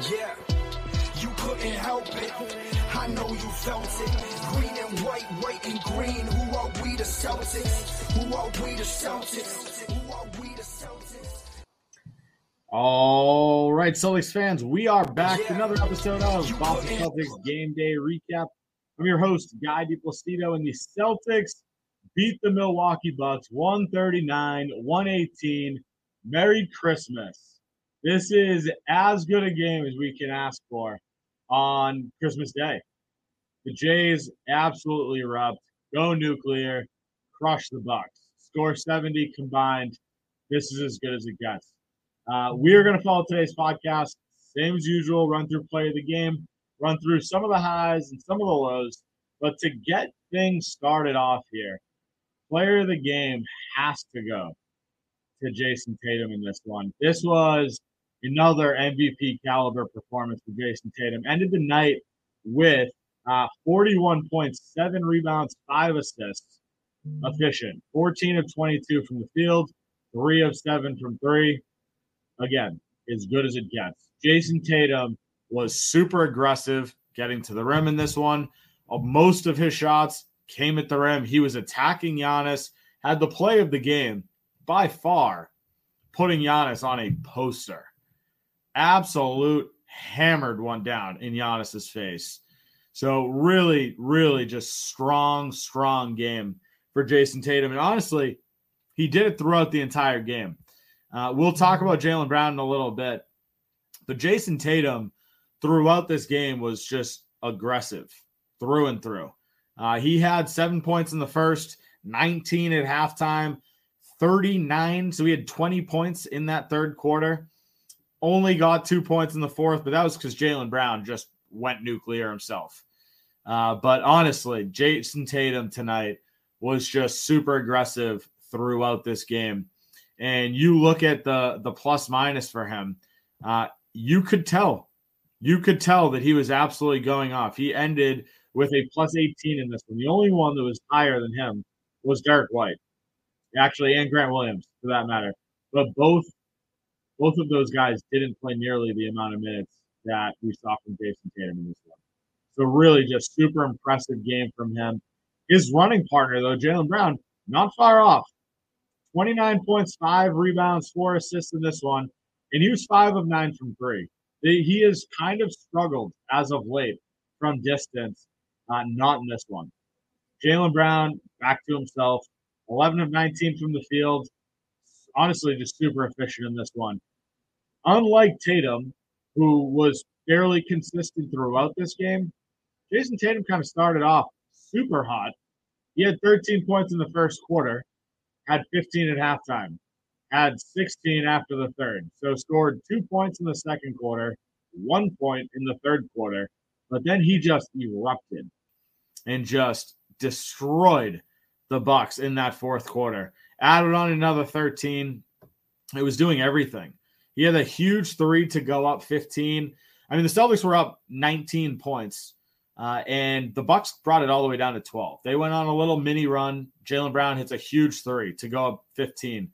Yeah, you couldn't help it. I know you felt it. Green and white, white and green. Who are we the Celtics? Who are we the Celtics? Who are we the Celtics? All right, Celtics fans, we are back. Yeah. Another episode of You Boston Celtics Game Day Recap. I'm your host, Guy DiPlacido, and the Celtics beat the Milwaukee Bucks 139 118. Merry Christmas. This is as good a game as we can ask for on Christmas Day. The Jays absolutely erupt, go nuclear, crush the Bucks, score 70 combined. This is as good as it gets. Uh, we are going to follow today's podcast, same as usual, run through play of the game, run through some of the highs and some of the lows. But to get things started off here, player of the game has to go to Jayson Tatum in this one. This was another MVP caliber performance for Jayson Tatum. Ended the night with uh, 41 points, seven rebounds, five assists. Efficient. 14 of 22 from the field, three of seven from three again, as good as it gets. Jayson Tatum was super aggressive getting to the rim in this one. Uh, Most of his shots came at the rim. He was attacking Giannis, had the play of the game by far, putting Giannis on a poster. Absolute hammered one down in Giannis's face. So really, really just strong, strong game for Jayson Tatum. And honestly, he did it throughout the entire game. Uh, we'll talk about Jaylen Brown in a little bit, but Jayson Tatum throughout this game was just aggressive through and through. Uh, he had seven points in the first, 19 at halftime, 39. So he had 20 points in that third quarter. Only got two points in the fourth, but that was because Jaylen Brown just went nuclear himself. Uh, but honestly, Jayson Tatum tonight was just super aggressive throughout this game and you look at the the plus minus for him, uh, you could tell, you could tell that he was absolutely going off. He ended with a plus 18 in this one. The only one that was higher than him was Derrick White, actually, and Grant Williams for that matter. But both both of those guys didn't play nearly the amount of minutes that we saw from Jayson Tatum in this one. So really, just super impressive game from him. His running partner though, Jaylen Brown, not far off. 29 points, five rebounds, four assists in this one, and he was five of nine from three. He has kind of struggled as of late from distance, uh, not in this one. Jaylen Brown back to himself, 11 of 19 from the field. Honestly, just super efficient in this one. Unlike Tatum, who was fairly consistent throughout this game, Jayson Tatum kind of started off super hot. He had 13 points in the first quarter had 15 at halftime, had 16 after the third. So scored two points in the second quarter, one point in the third quarter, but then he just erupted and just destroyed the Bucks in that fourth quarter. Added on another 13. It was doing everything. He had a huge three to go up 15. I mean, the Celtics were up 19 points uh, and the Bucks brought it all the way down to 12. They went on a little mini run. Jaylen Brown hits a huge three to go up 15. And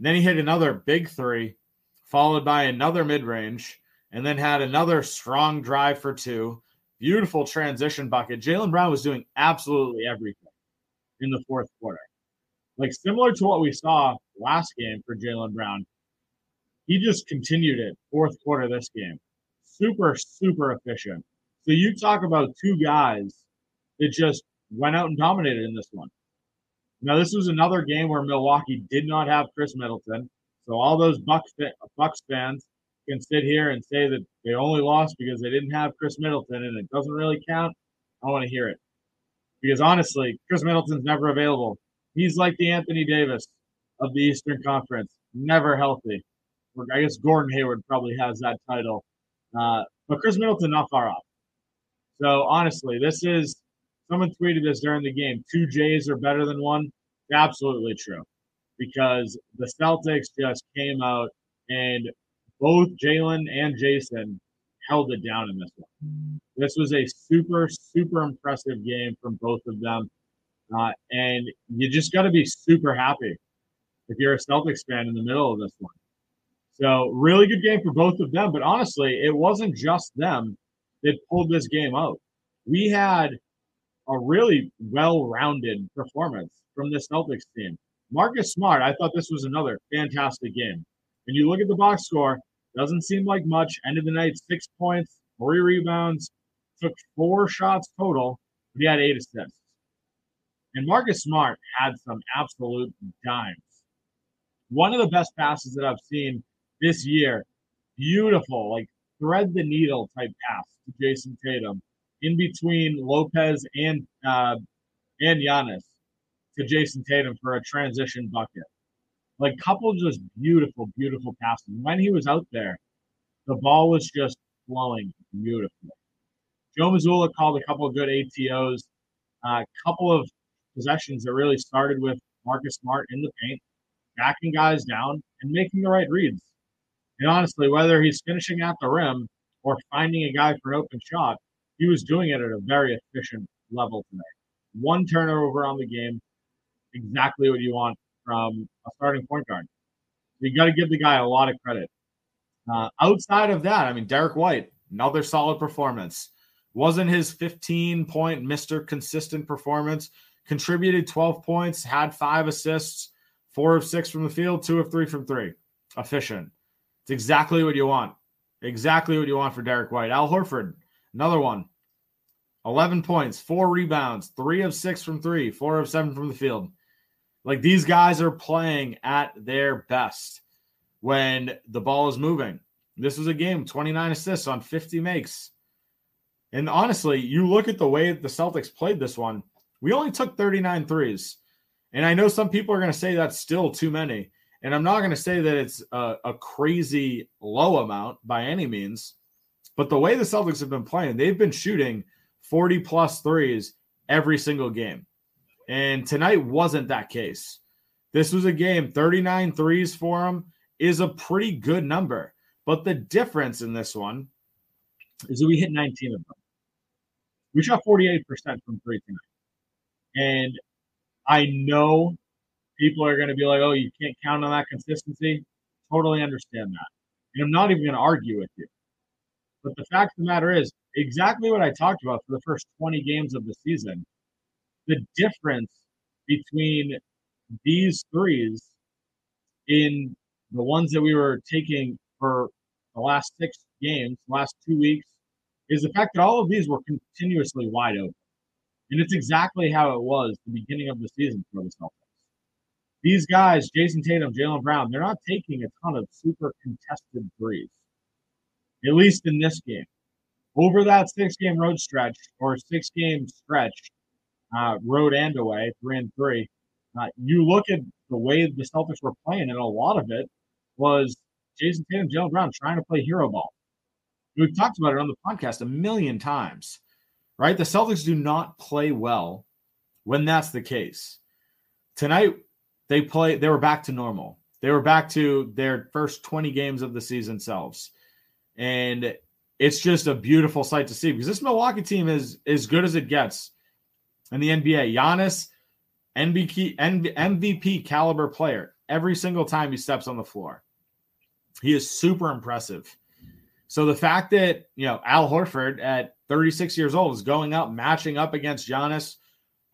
then he hit another big three, followed by another mid range, and then had another strong drive for two. Beautiful transition bucket. Jaylen Brown was doing absolutely everything in the fourth quarter. Like similar to what we saw last game for Jaylen Brown, he just continued it fourth quarter this game. Super, super efficient. So you talk about two guys that just went out and dominated in this one. Now this was another game where Milwaukee did not have Khris Middleton, so all those Bucks Bucks fans can sit here and say that they only lost because they didn't have Khris Middleton, and it doesn't really count. I want to hear it because honestly, Khris Middleton's never available. He's like the Anthony Davis of the Eastern Conference, never healthy. I guess Gordon Hayward probably has that title, uh, but Khris Middleton not far off. So honestly, this is someone tweeted this during the game. Two Jays are better than one. Absolutely true, because the Celtics just came out and both Jaylen and Jayson held it down in this one. This was a super, super impressive game from both of them. Uh, and you just got to be super happy if you're a Celtics fan in the middle of this one. So really good game for both of them. But honestly, it wasn't just them that pulled this game out. We had a really well-rounded performance from the Celtics team. Marcus Smart, I thought this was another fantastic game. When you look at the box score, doesn't seem like much. End of the night, six points, three rebounds, took four shots total, but he had eight assists. And Marcus Smart had some absolute dimes. One of the best passes that I've seen this year. Beautiful, like thread the needle type pass to Jayson Tatum in between Lopez and uh, and Giannis to Jayson Tatum for a transition bucket. Like couple just beautiful, beautiful passes. When he was out there, the ball was just flowing beautifully. Joe Mazzulla called a couple of good ATOs, a uh, couple of possessions that really started with Marcus Smart in the paint, backing guys down and making the right reads. And honestly, whether he's finishing at the rim or finding a guy for an open shot, he was doing it at a very efficient level today. One turnover on the game, exactly what you want from a starting point guard. You got to give the guy a lot of credit. Uh, outside of that, I mean, Derrick White, another solid performance. Wasn't his 15 point Mr. Consistent performance. Contributed 12 points, had five assists, four of six from the field, two of three from three. Efficient. It's exactly what you want. Exactly what you want for Derrick White. Al Horford, another one. 11 points, four rebounds, three of six from three, four of seven from the field. Like these guys are playing at their best when the ball is moving. This was a game, 29 assists on 50 makes. And honestly, you look at the way the Celtics played this one, we only took 39 threes. And I know some people are going to say that's still too many. And I'm not going to say that it's a, a, crazy low amount by any means, but the way the Celtics have been playing, they've been shooting 40 plus threes every single game. And tonight wasn't that case. This was a game, 39 threes for them is a pretty good number. But the difference in this one is that we hit 19 of them. We shot 48% from three tonight. And I know people are going to be like, oh, you can't count on that consistency. Totally understand that. And I'm not even going to argue with you. But the fact of the matter is, exactly what I talked about for the first 20 games of the season, the difference between these threes in the ones that we were taking for the last six games, last two weeks, is the fact that all of these were continuously wide open. And it's exactly how it was the beginning of the season for the Celtics these guys, Jayson Tatum, Jaylen Brown, they're not taking a ton of super contested threes, at least in this game. Over that six game road stretch or six game stretch, uh, road and away, three and three, uh, you look at the way the Celtics were playing, and a lot of it was Jayson Tatum, Jaylen Brown trying to play hero ball. We've talked about it on the podcast a million times, right? The Celtics do not play well when that's the case. Tonight, they play they were back to normal. They were back to their first 20 games of the season selves. And it's just a beautiful sight to see because this Milwaukee team is as good as it gets in the NBA. Giannis, MVP, caliber player every single time he steps on the floor. He is super impressive. So the fact that, you know, Al Horford at 36 years old is going up, matching up against Giannis,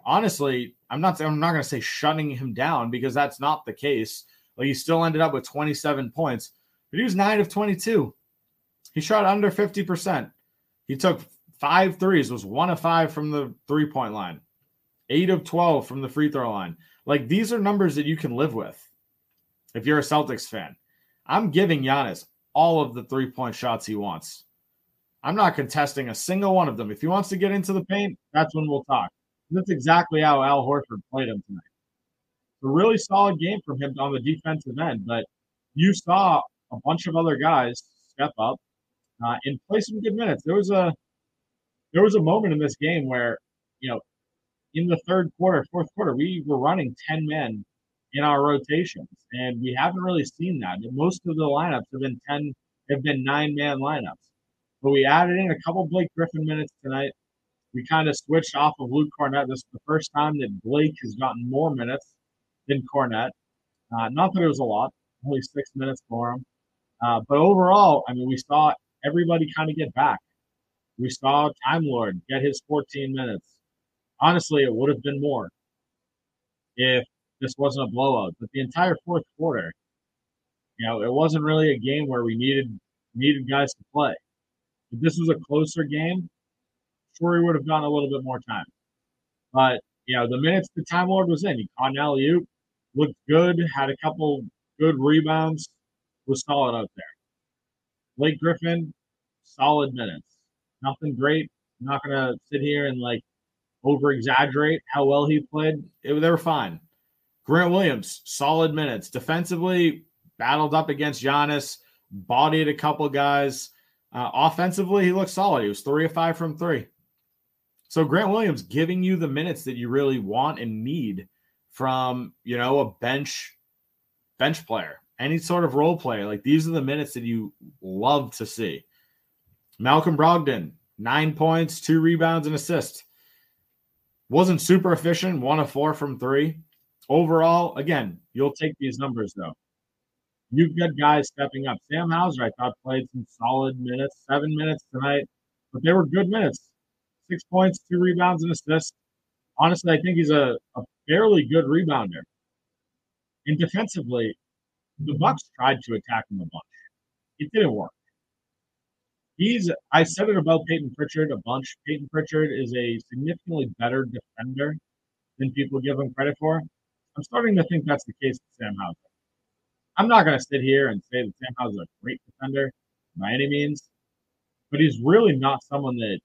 honestly, I'm not I'm not going to say shutting him down because that's not the case. Like he still ended up with 27 points, but he was 9 of 22. He shot under 50%. He took five threes, was 1 of 5 from the three-point line. 8 of 12 from the free throw line. Like these are numbers that you can live with if you're a Celtics fan. I'm giving Giannis all of the three-point shots he wants. I'm not contesting a single one of them. If he wants to get into the paint, that's when we'll talk. That's exactly how Al Horford played him tonight. A really solid game from him on the defensive end, but you saw a bunch of other guys step up uh, and play some good minutes. There was a there was a moment in this game where you know in the third quarter, fourth quarter, we were running ten men in our rotations, and we haven't really seen that. Most of the lineups have been ten, have been nine man lineups, but we added in a couple Blake Griffin minutes tonight we kind of switched off of Luke Kornet. This is the first time that Blake has gotten more minutes than Kornet. Uh, not that it was a lot, only six minutes for him. Uh, but overall, I mean, we saw everybody kind of get back. We saw Time Lord get his 14 minutes. Honestly, it would have been more if this wasn't a blowout. But the entire fourth quarter, you know, it wasn't really a game where we needed needed guys to play. If this was a closer game, sure we would have gotten a little bit more time. But you know, the minutes the Time Lord was in, he caught an looked good, had a couple good rebounds, was solid out there. Blake Griffin, solid minutes. Nothing great. I'm not gonna sit here and like over exaggerate how well he played. It, they were fine. Grant Williams, solid minutes. Defensively, battled up against Giannis, bodied a couple guys. Uh, offensively, he looked solid. He was three of five from three. So Grant Williams giving you the minutes that you really want and need from you know a bench bench player, any sort of role player. Like these are the minutes that you love to see. Malcolm Brogdon, nine points, two rebounds, and assist. Wasn't super efficient, one of four from three. Overall, again, you'll take these numbers though. You've got guys stepping up. Sam Hauser, I thought, played some solid minutes, seven minutes tonight, but they were good minutes. Six points, two rebounds, and assists. Honestly, I think he's a, a fairly good rebounder. And defensively, the Bucks tried to attack him a bunch. It didn't work. He's I said it about Peyton Pritchard a bunch. Peyton Pritchard is a significantly better defender than people give him credit for. I'm starting to think that's the case with Sam Hauser. I'm not going to sit here and say that Sam Hauser is a great defender by any means, but he's really not someone that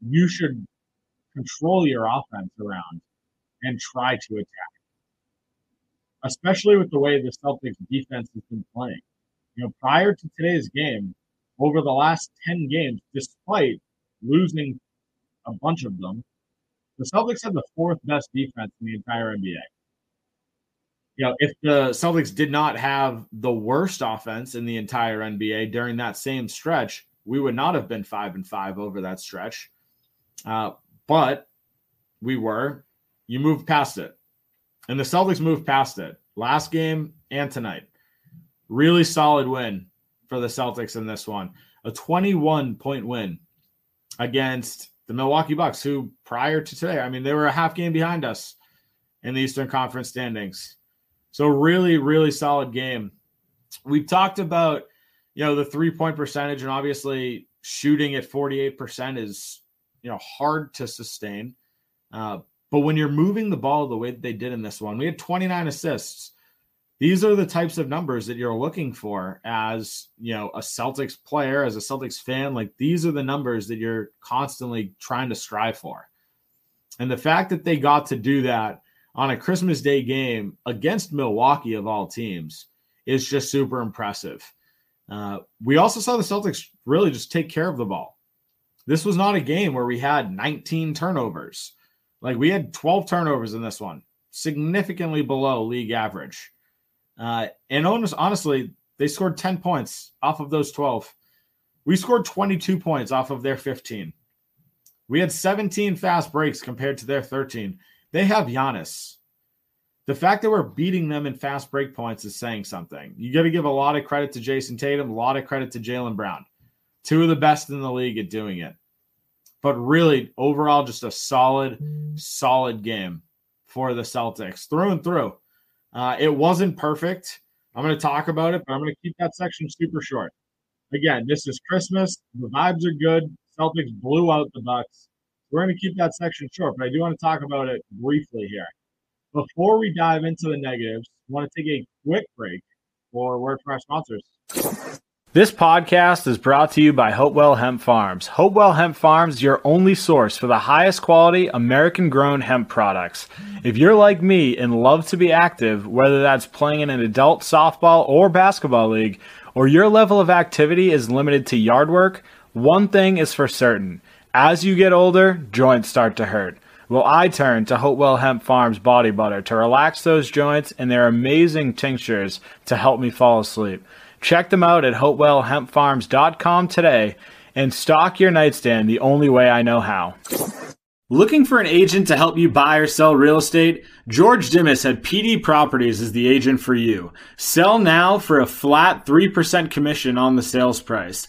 you should control your offense around and try to attack, especially with the way the Celtics defense has been playing. You know, prior to today's game, over the last 10 games, despite losing a bunch of them, the Celtics had the fourth best defense in the entire NBA. You know, if the Celtics did not have the worst offense in the entire NBA during that same stretch, we would not have been five and five over that stretch. Uh, but we were. You moved past it. And the Celtics moved past it last game and tonight. Really solid win for the Celtics in this one. A 21 point win against the Milwaukee Bucks, who prior to today, I mean, they were a half game behind us in the Eastern Conference standings. So, really, really solid game. We've talked about, you know, the three point percentage, and obviously shooting at 48% is, you know, hard to sustain. Uh, but when you're moving the ball the way that they did in this one, we had 29 assists. These are the types of numbers that you're looking for as you know a celtics player as a celtics fan. Like these are the numbers that you're constantly trying to strive for. And the fact that they got to do that on a christmas day game against milwaukee of all teams is just super impressive. Uh, we also saw the celtics really just take care of the ball this was not a game where we had 19 turnovers like we had 12 turnovers in this one significantly below league average uh, and honestly, they scored 10 points off of those 12. We scored 22 points off of their 15. We had 17 fast breaks compared to their 13. They have Giannis. The fact that we're beating them in fast break points is saying something. You got to give a lot of credit to Jayson Tatum, a lot of credit to Jaylen Brown. Two of the best in the league at doing it. But really, overall, just a solid, solid game for the Celtics through and through. Uh, it wasn't perfect. I'm going to talk about it, but I'm going to keep that section super short. Again, this is Christmas. The vibes are good. Celtics blew out the Bucks. We're going to keep that section short, but I do want to talk about it briefly here. Before we dive into the negatives, I want to take a quick break for word from our sponsors. This podcast is brought to you by Hopewell Hemp Farms. Hopewell Hemp Farms your only source for the highest quality American grown hemp products. If you're like me and love to be active, whether that's playing in an adult softball or basketball league, or your level of activity is limited to yard work, one thing is for certain. As you get older, joints start to hurt. Well, I turn to Hopewell Hemp Farms body butter to relax those joints and their amazing tinctures to help me fall asleep. Check them out at hopewellhempfarms.com today and stock your nightstand the only way I know how. Looking for an agent to help you buy or sell real estate? George Dimas at PD Properties is the agent for you. Sell now for a flat 3% commission on the sales price.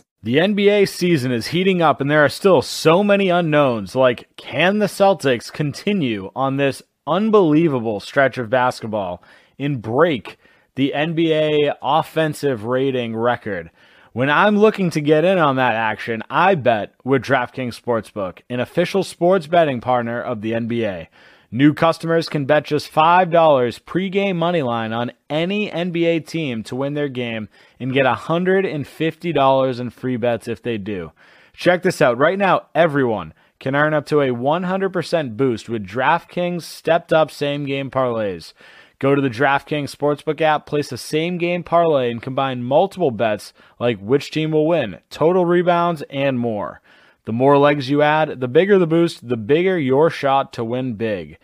The NBA season is heating up and there are still so many unknowns like can the Celtics continue on this unbelievable stretch of basketball and break the NBA offensive rating record? When I'm looking to get in on that action, I bet with DraftKings Sportsbook, an official sports betting partner of the NBA. New customers can bet just $5 pregame money line on any NBA team to win their game and get $150 in free bets if they do. Check this out. Right now, everyone can earn up to a 100% boost with DraftKings stepped up same game parlays. Go to the DraftKings Sportsbook app, place a same game parlay, and combine multiple bets like which team will win, total rebounds, and more. The more legs you add, the bigger the boost, the bigger your shot to win big.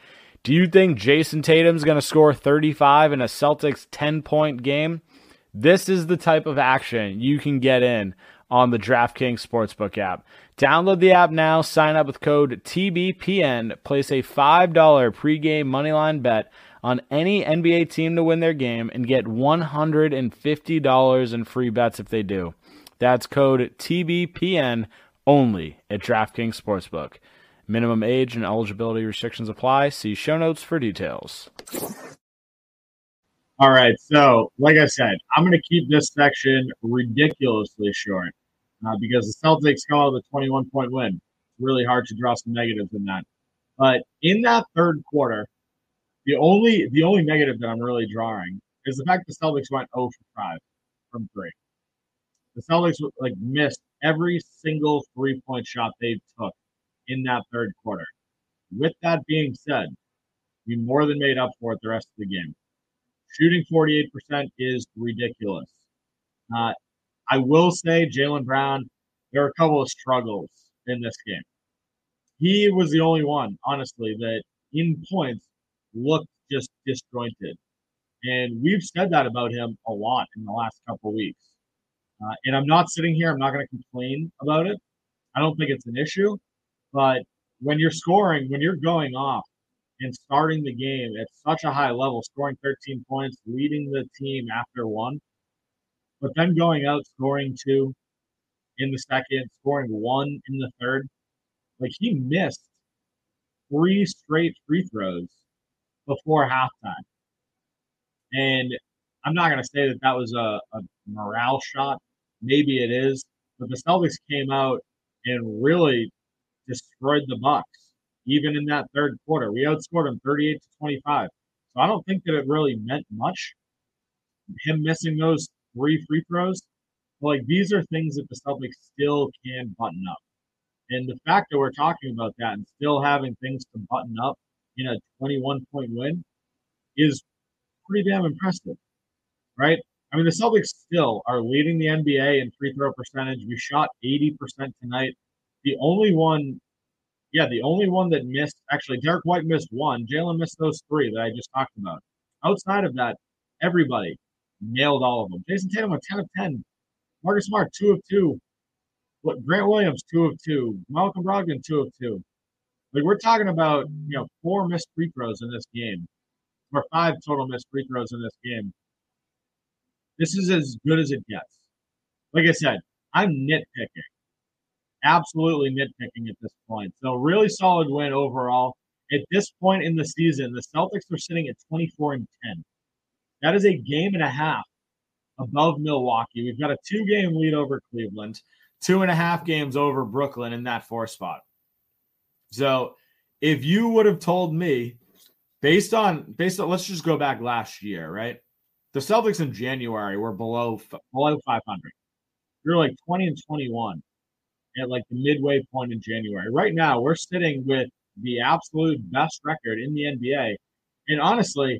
Do you think Jayson Tatum's going to score 35 in a Celtics 10 point game? This is the type of action you can get in on the DraftKings Sportsbook app. Download the app now, sign up with code TBPN, place a $5 pregame moneyline bet on any NBA team to win their game and get $150 in free bets if they do. That's code TBPN only at DraftKings Sportsbook. Minimum age and eligibility restrictions apply. See show notes for details. All right. So, like I said, I'm going to keep this section ridiculously short uh, because the Celtics come out a 21 point win. It's really hard to draw some negatives in that. But in that third quarter, the only the only negative that I'm really drawing is the fact the Celtics went 0 for 5 from three. The Celtics like missed every single three point shot they took in that third quarter. With that being said, we more than made up for it the rest of the game. Shooting 48% is ridiculous. Uh, I will say, Jaylen Brown, there are a couple of struggles in this game. He was the only one, honestly, that in points looked just disjointed. And we've said that about him a lot in the last couple weeks. Uh, and I'm not sitting here, I'm not going to complain about it. I don't think it's an issue. But when you're scoring, when you're going off and starting the game at such a high level, scoring 13 points, leading the team after one, but then going out scoring two in the second, scoring one in the third, like he missed three straight free throws before halftime. And I'm not going to say that that was a, a, morale shot. Maybe it is, but the Celtics came out and really destroyed the Bucks, even in that third quarter. We outscored them 38 to 25. So I don't think that it really meant much. Him missing those three free throws, like these are things that the Celtics still can button up. And the fact that we're talking about that and still having things to button up in a 21 point win is pretty damn impressive, right? I mean, the Celtics still are leading the NBA in free throw percentage. We shot 80% tonight. The only one, yeah, the only one that missed, actually, Derrick White missed one. Jaylen missed those three that I just talked about. Outside of that, everybody nailed all of them. Jayson Tatum went 10 of 10. Marcus Smart, 2 of 2. What Grant Williams, 2 of 2. Malcolm Brogdon, 2 of 2. Like we're talking about, you know, four missed free throws in this game, or five total missed free throws in this game. This is as good as it gets. Like I said, I'm nitpicking, absolutely nitpicking at this point. So really solid win overall. At this point in the season, the Celtics are sitting at 24 and 10. That is a game and a half above Milwaukee. We've got a two game lead over Cleveland, two and a half games over Brooklyn in that four spot. So if you would have told me based on based on let's just go back last year, right? The Celtics in January were below below 500. You're like 20 and 21 at like the midway point in January. Right now, we're sitting with the absolute best record in the NBA. And honestly,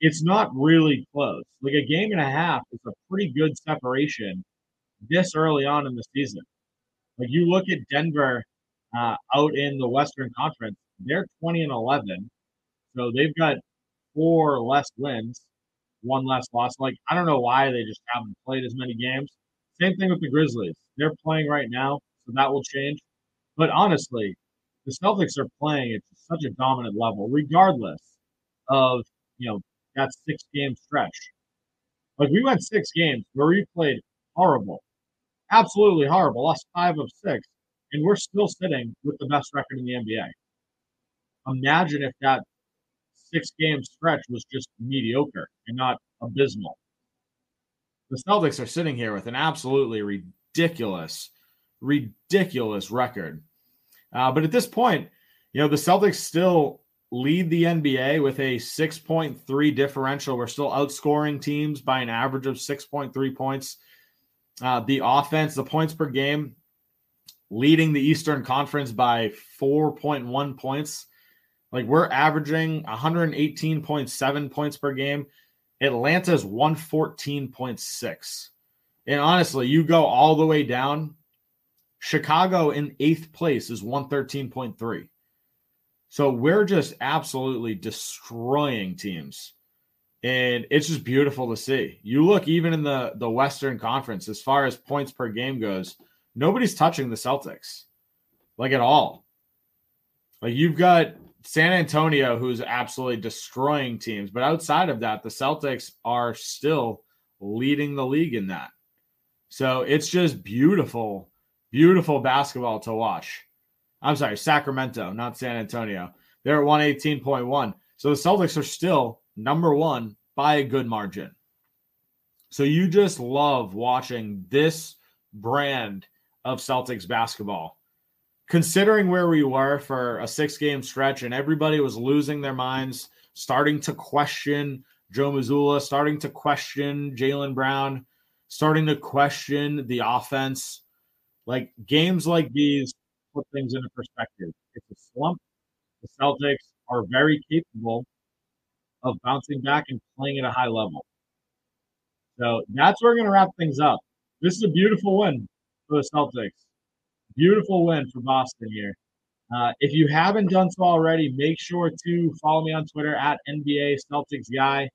it's not really close. Like a game and a half is a pretty good separation this early on in the season. Like you look at Denver uh, out in the Western Conference, they're 20 and 11. So they've got four less wins, one less loss. Like, I don't know why they just haven't played as many games. Same thing with the Grizzlies. They're playing right now, so that will change. But honestly, the Celtics are playing at such a dominant level, regardless of, you know, that six game stretch. Like, we went six games where we played horrible, absolutely horrible, lost five of six, and we're still sitting with the best record in the NBA. Imagine if that six game stretch was just mediocre and not abysmal. The Celtics are sitting here with an absolutely ridiculous, ridiculous record. Uh, but at this point, you know, the Celtics still lead the NBA with a 6.3 differential. We're still outscoring teams by an average of 6.3 points. Uh, the offense, the points per game, leading the Eastern Conference by 4.1 points. Like we're averaging 118.7 points per game. Atlanta's 114.6. And honestly, you go all the way down. Chicago in eighth place is 113.3. So we're just absolutely destroying teams. And it's just beautiful to see. You look even in the, the Western Conference, as far as points per game goes, nobody's touching the Celtics like at all. Like you've got San Antonio, who's absolutely destroying teams. But outside of that, the Celtics are still leading the league in that. So it's just beautiful, beautiful basketball to watch. I'm sorry, Sacramento, not San Antonio. They're at 118.1. So the Celtics are still number one by a good margin. So you just love watching this brand of Celtics basketball considering where we were for a six game stretch and everybody was losing their minds, starting to question Joe Mazzulla, starting to question Jaylen Brown, starting to question the offense. Like games like these put things into perspective. It's a slump. The Celtics are very capable of bouncing back and playing at a high level. So that's where we're going to wrap things up. This is a beautiful win for the Celtics. Beautiful win for Boston here. Uh, if you haven't done so already, make sure to follow me on Twitter at NBA Celtics Guy.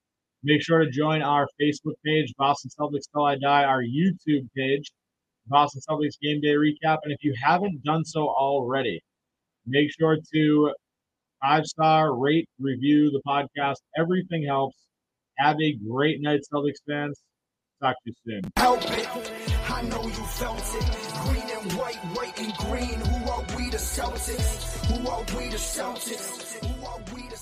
Make sure to join our Facebook page, Boston Celtics Till I Die, our YouTube page, Boston Celtics Game Day Recap. And if you haven't done so already, make sure to five star rate, review the podcast. Everything helps. Have a great night, Celtics fans. Talk to you soon. I know you felt it. Green and white, white and green. Who are we the Celtics? Who are we the Celtics? Who are we the Celtics?